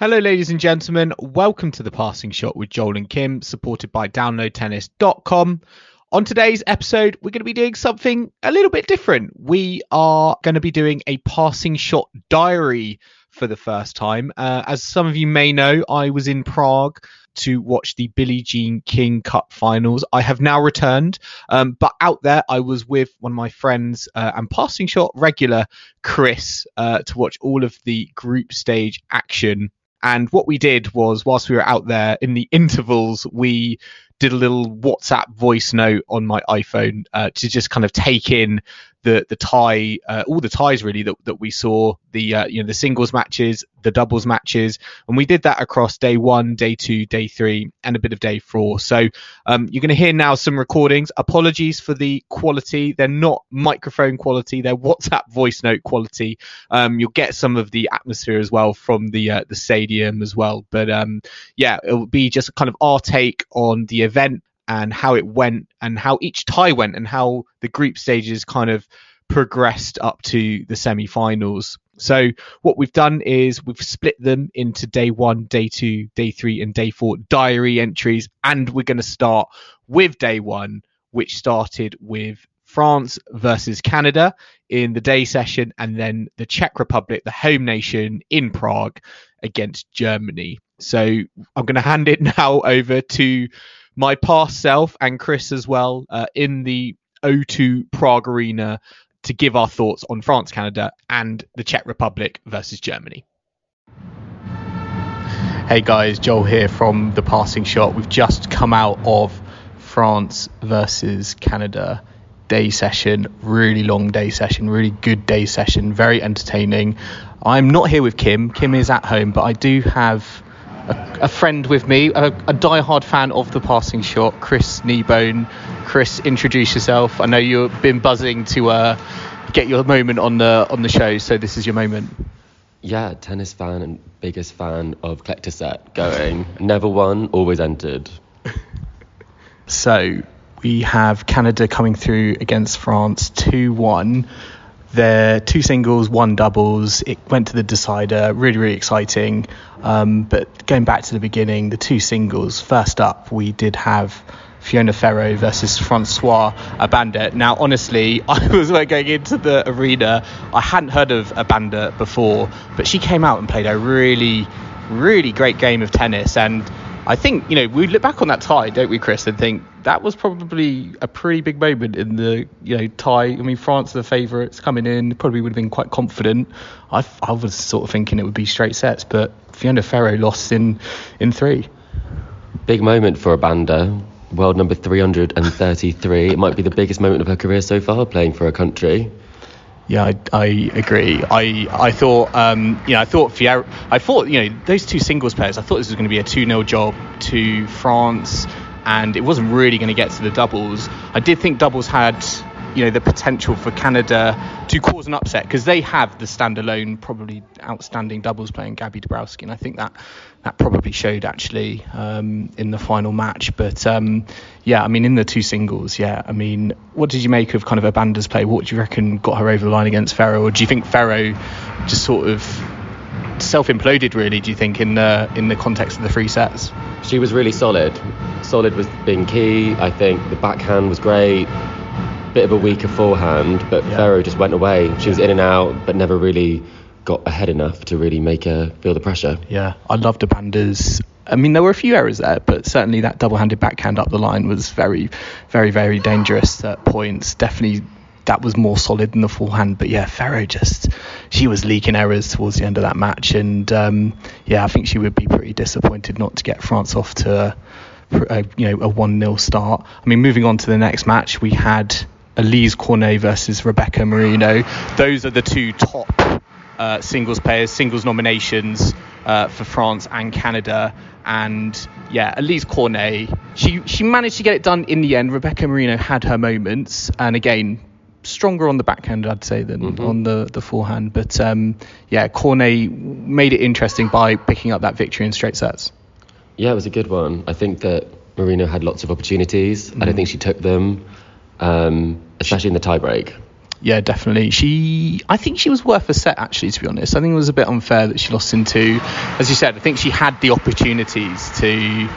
Hello, ladies and gentlemen. Welcome to the Passing Shot with Joel and Kim, supported by DownloadTennis.com. On today's episode, we're going to be doing something a little bit different. We are going to be doing a Passing Shot diary for the first time. Uh, as some of you may know, I was in Prague to watch the Billie Jean King Cup finals. I have now returned, um, but out there, I was with one of my friends uh, and passing shot regular, Chris, uh, to watch all of the group stage action and what we did was, whilst we were out there in the intervals, we did a little WhatsApp voice note on my iPhone uh, to just kind of take in the the tie, uh, all the ties really that, that we saw, the uh, you know the singles matches, the doubles matches, and we did that across day one, day two, day three, and a bit of day four. So um, you're going to hear now some recordings. Apologies for the quality; they're not microphone quality; they're WhatsApp voice note quality. Um, you'll get some of the atmosphere as well from the uh, the stadium as well. But um, yeah, it'll be just kind of our take on the event and how it went and how each tie went and how the group stages kind of progressed up to the semi-finals. So what we've done is we've split them into day one, day two, day three, and day four diary entries, and we're going to start with day one, which started with France versus Canada in the day session, and then the Czech Republic, the home nation, in Prague against Germany. So I'm going to hand it now over to my past self and Chris as well uh, in the O2 Prague Arena to give our thoughts on France, Canada, and the Czech Republic versus Germany. Hey guys, Joel here from The Passing Shot. We've just come out of France versus Canada day session, really long day session, really good day session, very entertaining. I'm not here with Kim. Kim is at home, but I do have a, a friend with me, a, a die-hard fan of the passing shot, Chris Kneebone. Chris, introduce yourself. I know you've been buzzing to uh, get your moment on the on the show, so this is your moment. Yeah, tennis fan and biggest fan of collector set going. Never won, always entered. so we have Canada coming through against France 2 1. They're two singles, one doubles. It went to the decider. Really, really exciting. Um, but going back to the beginning, the two singles. First up, we did have Fiona Ferro versus Françoise Abanda. Now, honestly, I was like going into the arena. I hadn't heard of Abanda before, but she came out and played a really, really great game of tennis. And I think, you know, we look back on that tie, don't we, Chris, and think that was probably a pretty big moment in the, you know, tie. I mean, France are the favourites coming in, probably would have been quite confident. I, I was sort of thinking it would be straight sets, but Fiona Ferro lost in, in three. Big moment for Abanda. World number 333. it might be the biggest moment of her career so far, playing for her country. Yeah, I, I, agree. I I thought um, you know I thought Fier- I thought you know those two singles pairs. I thought this was going to be a 2-0 job to France, and it wasn't really going to get to the doubles. I did think doubles had you know the potential for Canada to cause an upset because they have the standalone probably outstanding doubles playing Gabby Dabrowski, and I think that that probably showed actually um, in the final match. But um, yeah, I mean, in the two singles, yeah, I mean, what did you make of kind of Abanda's play? What do you reckon got her over the line against Ferro, or do you think Ferro just sort of self imploded? Really, do you think in the in the context of the three sets? She was really solid. Solid was being key. I think the backhand was great. Bit of a weaker forehand, but yeah. Ferro just went away. She was in and out, but never really got ahead enough to really make her feel the pressure. Yeah, I loved the Abanda's. I mean, there were a few errors there, but certainly that double-handed backhand up the line was very, very, very dangerous at points. Definitely, that was more solid than the forehand. But yeah, Ferro just she was leaking errors towards the end of that match, and um, yeah, I think she would be pretty disappointed not to get France off to a you know a one 0 start. I mean, moving on to the next match, we had Alizé Cornet versus Rebecca Marino. Those are the two top uh, singles players, singles nominations uh, for France and Canada. And yeah, Alizé Cornet, she she managed to get it done in the end. Rebecca Marino had her moments, and again, stronger on the backhand, I'd say, than Mm-hmm. on the, the forehand. But um, yeah, Cornet made it interesting by picking up that victory in straight sets. Yeah, it was a good one. I think that Marino had lots of opportunities. I don't think she took them, um, especially in the tiebreak. Yeah, definitely. She, I think she was worth a set actually. To be honest, I think it was a bit unfair that she lost in two. As you said, I think she had the opportunities to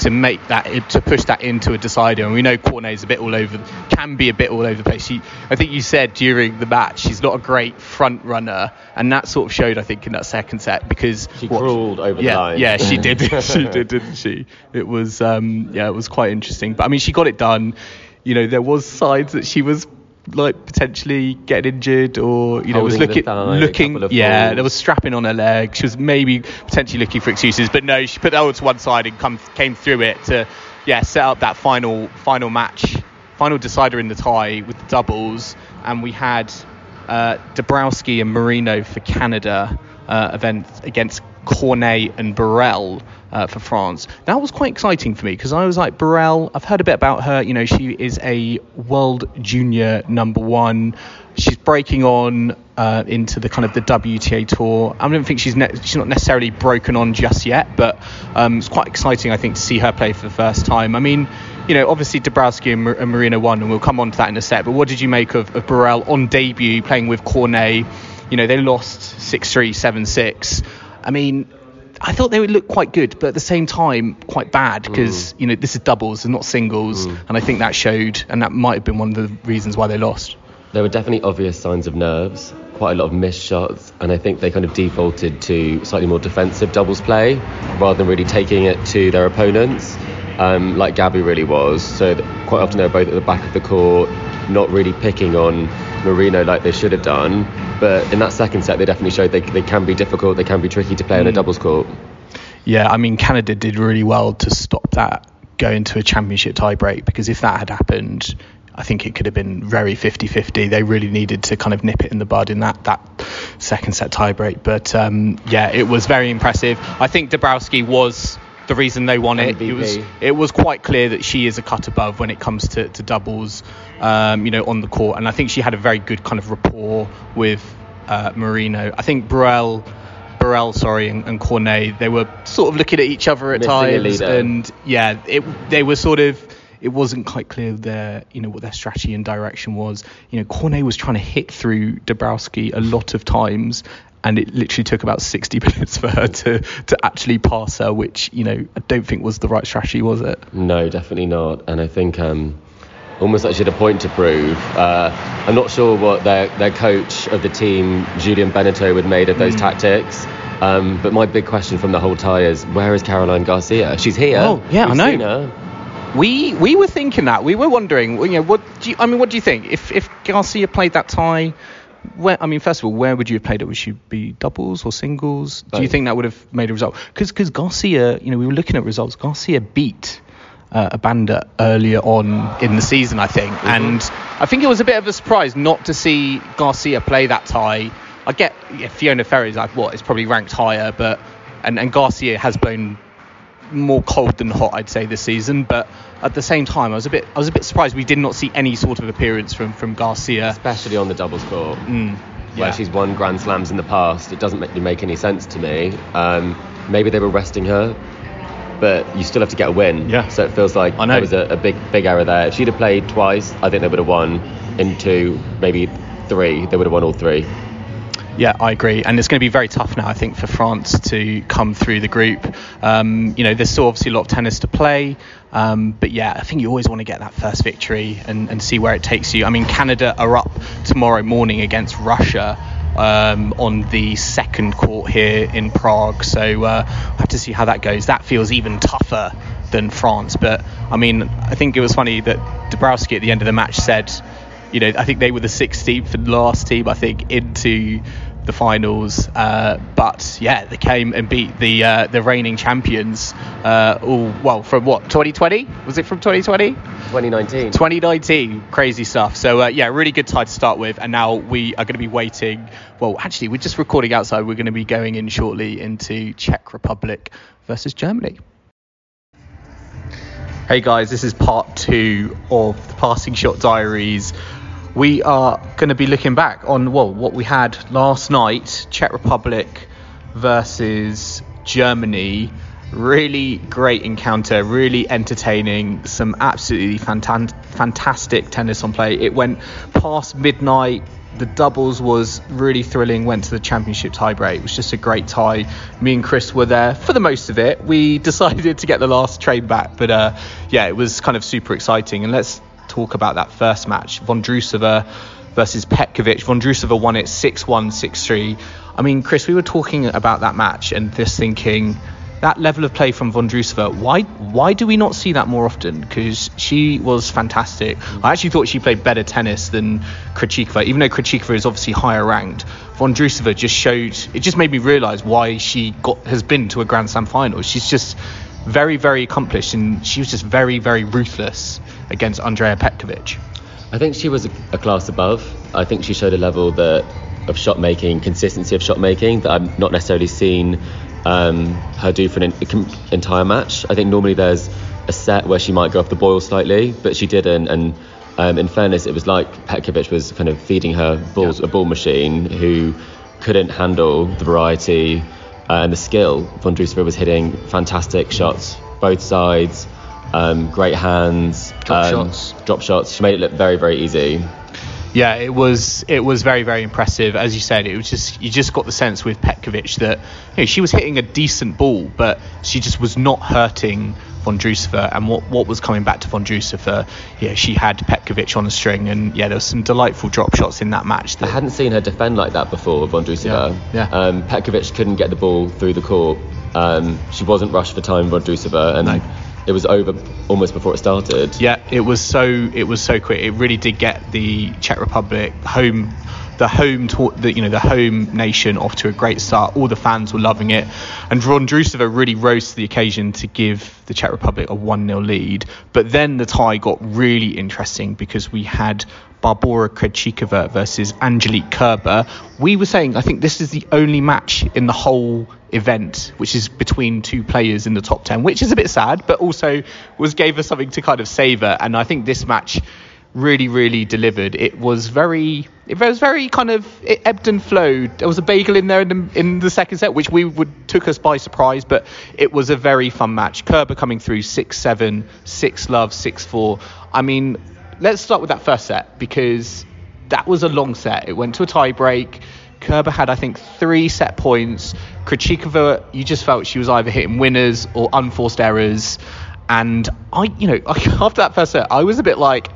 to make that to push that into a decider. And we know Cornet's a bit all over, can be a bit all over the place. She, I think you said during the match, she's not a great front runner, and that sort of showed I think in that second set because She what- crawled over yeah, the line. Yeah, she did. she did, didn't she? It was, um, yeah, it was quite interesting. But I mean, she got it done. You know, there was signs that she was like potentially getting injured, or you know, was Holding the looking, thigh, looking. Yeah, balls. there was strapping on her leg. She was maybe potentially looking for excuses, but no, she put that all to one side and come came through it to, yeah, set up that final final match, final decider in the tie with the doubles, and we had uh, Dabrowski and Marino for Canada uh, event against Cornet and Burel uh, for France. That was quite exciting for me because I was like, Burel, I've heard a bit about her. You know, she is a world junior number one. She's breaking on uh, into the kind of the WTA tour. I don't think she's ne- she's not necessarily broken on just yet, but um, it's quite exciting, I think, to see her play for the first time. I mean, you know, obviously Dabrowski and, and Marino won, and we'll come on to that in a sec. But what did you make of, of Burel on debut playing with Cornet? You know, they lost 6 3, 7 6. I mean, I thought they would look quite good, but at the same time, quite bad because, you know, this is doubles and not singles. And I think that showed, and that might have been one of the reasons why they lost. There were definitely obvious signs of nerves, quite a lot of missed shots, and I think they kind of defaulted to slightly more defensive doubles play rather than really taking it to their opponents, um, like Gabby really was. So quite often they were both at the back of the court, not really picking on Marino like they should have done. But in that second set, they definitely showed they, they can be difficult, they can be tricky to play on a doubles court. Yeah, I mean, Canada did really well to stop that going to a championship tiebreak because if that had happened, I think it could have been very 50 50. They really needed to kind of nip it in the bud in that, that second set tiebreak. But um, yeah, it was very impressive. I think Dabrowski was the reason they won it. It was, it was quite clear that she is a cut above when it comes to, to doubles, um, you know, on the court. And I think she had a very good kind of rapport with uh, Marino. I think Burel. Burel, sorry, and, and Cornet, they were sort of looking at each other at times, and yeah, it, they were sort of. It wasn't quite clear their, you know, what their strategy and direction was. You know, Cornet was trying to hit through Dabrowski a lot of times, and it literally took about 60 minutes for her to to actually pass her, which you know I don't think was the right strategy, was it? No, definitely not. And I think um, almost like she had a point to prove. Uh, I'm not sure what their, their coach of the team, Julien Benneteau, would made of those Hmm. tactics. Um, but my big question from the whole tie is where is Caroline Garcia? She's here. Oh, yeah, I We've know. seen her. We we were thinking that. We were wondering, you know, what do you, I mean, what do you think? If if Garcia played that tie, where I mean, first of all, where would you have played it? Would she be doubles or singles? Do you think that would have made a result? Because Garcia, you know, we were looking at results. Garcia beat uh, Abanda earlier on in the season, I think, and I think it was a bit of a surprise not to see Garcia play that tie. I get yeah, Fiona Ferro's like what is probably ranked higher, but and, and Garcia has blown more cold than hot, I'd say, this season. But at the same time, I was a bit, I was a bit surprised we did not see any sort of appearance from from Garcia. Especially on the doubles court. Mm, Where she's won Grand Slams in the past. It doesn't make, make any sense to me. Um, maybe they were resting her, but you still have to get a win. Yeah. So it feels like I know. there was a, a big, big error there. If she'd have played twice, I think they would have won. In two, maybe three, they would have won all three. Yeah, I agree, and it's going to be very tough now, I think, for France to come through the group. Um, you know, there's still obviously a lot of tennis to play, um, but yeah, I think you always want to get that first victory and, and see where it takes you. I mean, Canada are up tomorrow morning against Russia. Um, on the second court here in Prague, so uh, I have to see how that goes. That feels even tougher than France, but I mean, I think it was funny that Dabrowski at the end of the match said, you know, I think they were the 16th and last team, I think, into the finals. Uh, but yeah, they came and beat the uh, the reigning champions. Uh, all well from what 2020 was it from 2020? 2019. 2019, crazy stuff. So uh, yeah, really good tie to start with, and now we are going to be waiting. Well, actually, we're just recording outside. We're going to be going in shortly into Czech Republic versus Germany. Hey guys, this is part two of the Passing Shot Diaries. We are going to be looking back on well what we had last night, Czech Republic versus Germany. Really great encounter, really entertaining, some absolutely fantan- fantastic tennis on play. It went past midnight. The doubles was really thrilling. Went to the championship tiebreak. It was just a great tie. Me and Chris were there for the most of it. We decided to get the last train back, but uh, yeah, it was kind of super exciting. And let's talk about that first match, Vondrousova versus Petkovic. Vondrousova won it 6-1, 6-3. I mean, Chris, we were talking about that match and this thinking that level of play from Vondrousova, why why do we not see that more often? Because she was fantastic. I actually thought she played better tennis than Krejcikova, even though Krejcikova is obviously higher ranked. Vondrousova just showed it just made me realise why she got has been to a Grand Slam final. She's just very very accomplished and she was just very very ruthless against Andrea Petkovic. I think she was a, a class above. I think she showed a level that of shot making, consistency of shot making that I've not necessarily seen um, her do for an entire match. I think normally there's a set where she might go off the boil slightly, but she didn't. And um, in fairness, it was like Petkovic was kind of feeding her balls, yeah. a ball machine who couldn't handle the variety and the skill. Von Vondrousova was hitting fantastic shots, both sides, um, great hands, drop um, shots. Drop shots. She made it look very, very easy yeah, it was it was very very impressive. As you said, it was just you just got the sense with Petkovic that you know, she was hitting a decent ball, but she just was not hurting Vondrousova. And what what was coming back to Vondrousova, yeah, she had Petkovic on the string, and yeah, there was some delightful drop shots in that match. That, I hadn't seen her defend like that before, Vondrousova. Yeah, yeah. Um, Petkovic couldn't get the ball through the court. Um, she wasn't rushed for time, von Vondrousova, and. No it was over almost before it started. Yeah, it was so it was so quick. It really did get the Czech Republic home the home to, the you know the home nation off to a great start. All the fans were loving it, and Vondrousova really rose to the occasion to give the Czech Republic a one 0 lead. But then the tie got really interesting because we had Barbora Krejcikova versus Angelique Kerber. We were saying I think this is the only match in the whole event which is between two players in the top 10 which is a bit sad but also was gave us something to kind of savor and I think this match really, really delivered. It was very, it was very kind of it ebbed and flowed. There was a bagel in there in the, in the second set, which we would took us by surprise, but it was a very fun match. Kerber coming through six seven, six love, six four. I mean, let's start with that first set because that was a long set. It went to a tie break. Kerber had, I think, three set points. Krejcikova, you just felt she was either hitting winners or unforced errors. And I, you know, after that first set, I was a bit like,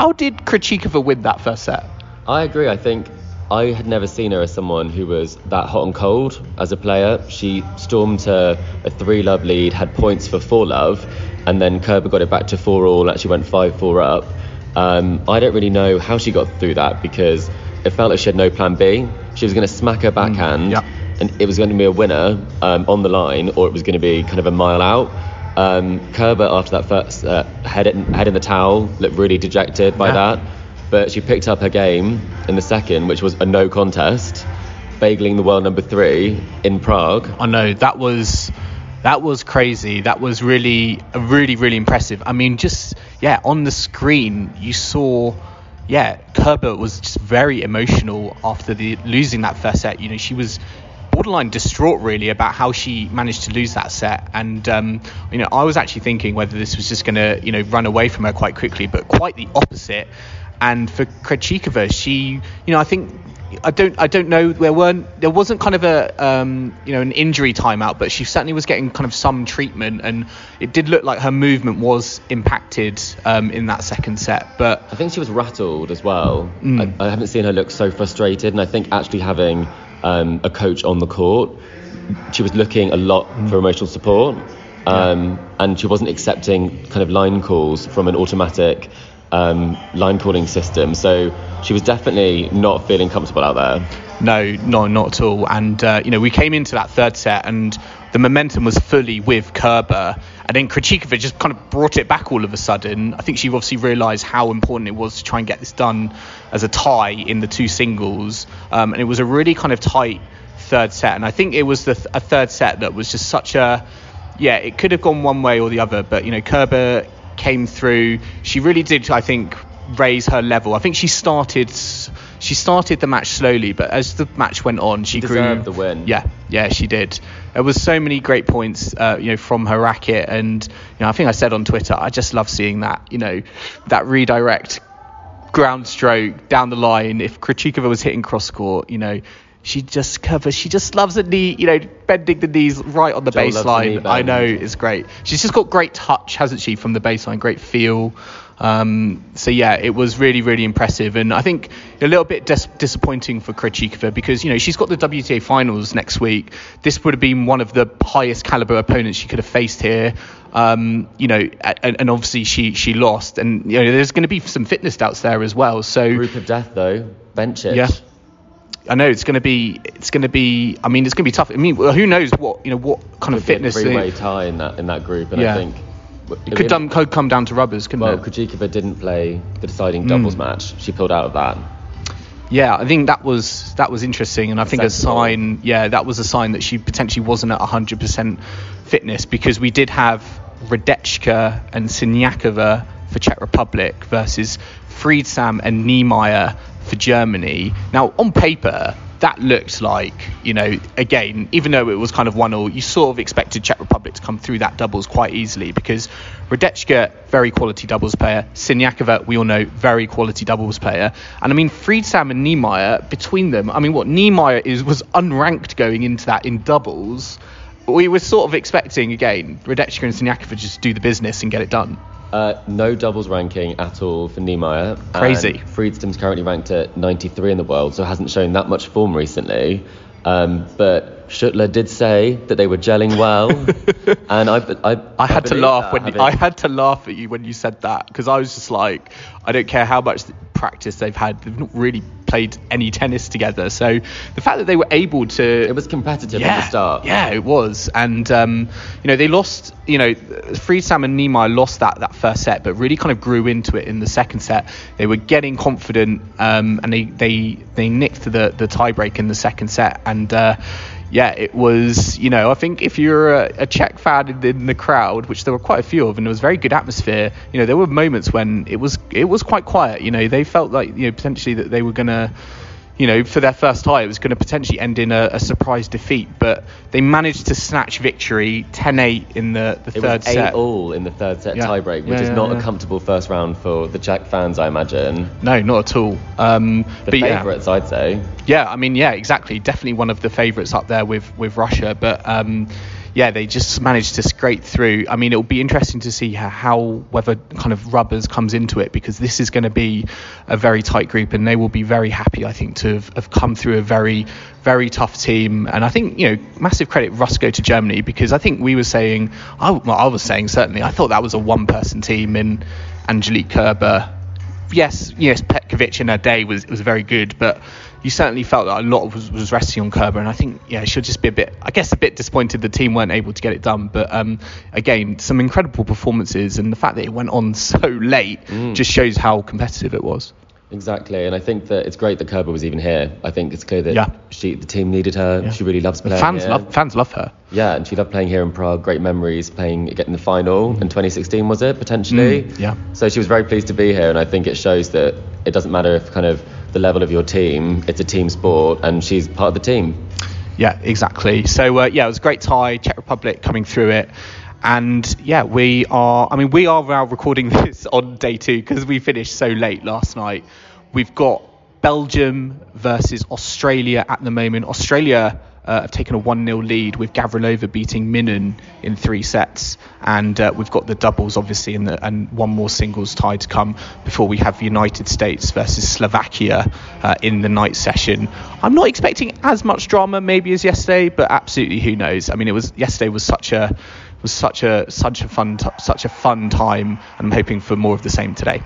how did Krejcikova win that first set? I agree. I think I had never seen her as someone who was that hot and cold as a player. She stormed to a three love lead, had points for four love, and then Kerber got it back to four all, actually went five four up. Um, I don't really know how she got through that because it felt like she had no plan B. She was going to smack her backhand, mm, yeah. and it was going to be a winner um, on the line, or it was going to be kind of a mile out. Um, Kerber, after that first uh, head, in, head in the towel, looked really dejected by yeah. that. But she picked up her game in the second, which was a no contest, bageling the world number three in Prague. I know that was that was crazy. That was really, really, really impressive. I mean, just yeah, on the screen you saw, yeah, Kerber was just very emotional after the losing that first set. You know, she was borderline distraught really about how she managed to lose that set. And um, you know, I was actually thinking whether this was just going to you know run away from her quite quickly, but quite the opposite. And for Krejcikova, she, you know, I think I don't I don't know there weren't there wasn't kind of a um, you know an injury timeout but she certainly was getting kind of some treatment and it did look like her movement was impacted um, in that second set but I think she was rattled as well mm. I, I, haven't seen her look so frustrated and I think actually having um, a coach on the court. She was looking a lot for emotional support, um, and she wasn't accepting kind of line calls from an automatic um, line calling system. So she was definitely not feeling comfortable out there. No, no, not at all. And uh, you know, we came into that third set, and the momentum was fully with Kerber, and then Krejcikova just kind of brought it back all of a sudden. I think she obviously realised how important it was to try and get this done as a tie in the two singles, um, and it was a really kind of tight third set. And I think it was the th- a third set that was just such a yeah, it could have gone one way or the other, but you know, Kerber came through. She really did, I think, raise her level. I think she started she started the match slowly, but as the match went on, she, She grew. deserved the win. Yeah, yeah, she did. There was so many great points, uh, you know, from her racket, and you know, I think I said on Twitter, I just love seeing that, you know, that redirect ground stroke down the line. If Krejcikova was hitting cross court, you know. She just covers. She just loves the knee, you know, bending the knees right on the Joel loves the baseline. I know it's great. She's just got great touch, hasn't she, from the baseline? Great feel. Um, so yeah, it was really, really impressive, and I think a little bit dis- disappointing for Krejcikova because you know she's got the WTA finals next week. This would have been one of the highest caliber opponents she could have faced here. Um, you know, and, and obviously she she lost, and you know there's going to be some fitness doubts there as well. So Group of death though, Bencic. Yeah. I know it's going to be it's going to be. I mean, it's going to be tough. I mean, who knows what you know what kind of Could be a fitness they- three-way tie in that in that group, and Yeah. I think it could, could come down to rubbers, couldn't Well, it? Krejcikova didn't play the deciding doubles hmm. match. She pulled out of that. Yeah, I think that was that was interesting, and I think a sign. Yeah, that was a sign that she potentially wasn't at 100% fitness because we did have Hradecka and Sinyakova for Czech Republic versus Friedsam and Niemeier for Germany. Now, on paper, that looked like you know again, even though it was kind of one all, you sort of expected Czech Republic to come through that doubles quite easily because Hradecka, very quality doubles player. Sinyakova, we all know, very quality doubles player. And I mean, Friedsam and Niemeier, between them, I mean, what Niemeier is was unranked going into that in doubles. We were sort of expecting again Hradecka and Sinyakova just do the business and get it done. Uh, no doubles ranking at all for Niemeier. Crazy. And currently ranked at 93 in the world, so hasn't shown that much form recently. Um, but Schuttler did say that they were gelling well, and I, I, I had to laugh when having- I had to laugh at you when you said that because I was just like, I don't care how much practice they've had, they've not really played any tennis together. So the fact that they were able to, It was competitive yeah, at the start. yeah, it was, and um, you know they lost, you know, Friedsam and Niemeier lost that that first set, but really kind of grew into it in the second set. They were getting confident, um, and they they they nicked the the tiebreak in the second set, and. Uh, yeah, it was, you know, I think if you're a, a Czech fan in, the crowd, which there were quite a few of, and it was very good atmosphere, you know, there were moments when it was it was quite quiet. You know, they felt like, you know, potentially that they were going to, you know, for their first tie, it was going to potentially end in a, a surprise defeat, but they managed to snatch victory 10-8 in the, the It third was set. all in the third set Yeah. tiebreak, which Yeah, is yeah, not a comfortable first round for the Czech fans, I imagine. No, not at all. Um, The but yeah. favourites, I'd say. Yeah, I mean, yeah, exactly. Definitely one of the favourites up there with with Russia, but um, yeah, they just managed to scrape through. I mean, it'll be interesting to see how, how whether kind of rubbers comes into it because this is going to be a very tight group, and they will be very happy, I think, to have, have come through a very very tough team. And I think you know, massive credit go to Germany because I think we were saying, I, well, I was saying certainly, I thought that was a one person team in Angelique Kerber yes, yes, Petkovic in her day was was very good, but you certainly felt that a lot was, was resting on Kerber, and I think yeah, she'll just be a bit, I guess, a bit disappointed the team weren't able to get it done. But um, again, some incredible performances, and the fact that it went on so late just shows how competitive it was. Exactly, and I think that it's great that Kerber was even here. I think it's clear that Yeah. she, the team needed her. She really loves The playing fans here. love fans love her. Yeah, and she loved playing here in Prague. Great memories playing, getting the final in 2016, was it potentially? Mm, yeah. So she was very pleased to be here, and I think it shows that it doesn't matter if kind of the level of your team. It's a team sport, and she's part of the team. Yeah, exactly. So uh, yeah, it was a great tie. Czech Republic coming through it. And yeah, we are. I mean, we are now recording this on day two because we finished so late last night. We've got Belgium versus Australia at the moment. Australia uh, have taken a 1 0 lead with Gavrilova beating Minnen in three sets. And uh, we've got the doubles, obviously, the, and one more singles tie to come before we have the United States versus Slovakia uh, in the night session. I'm not expecting as much drama maybe as yesterday, but absolutely who knows? I mean, it was yesterday was such a was such a such a fun t- such a fun time, and I'm hoping for more of the same today.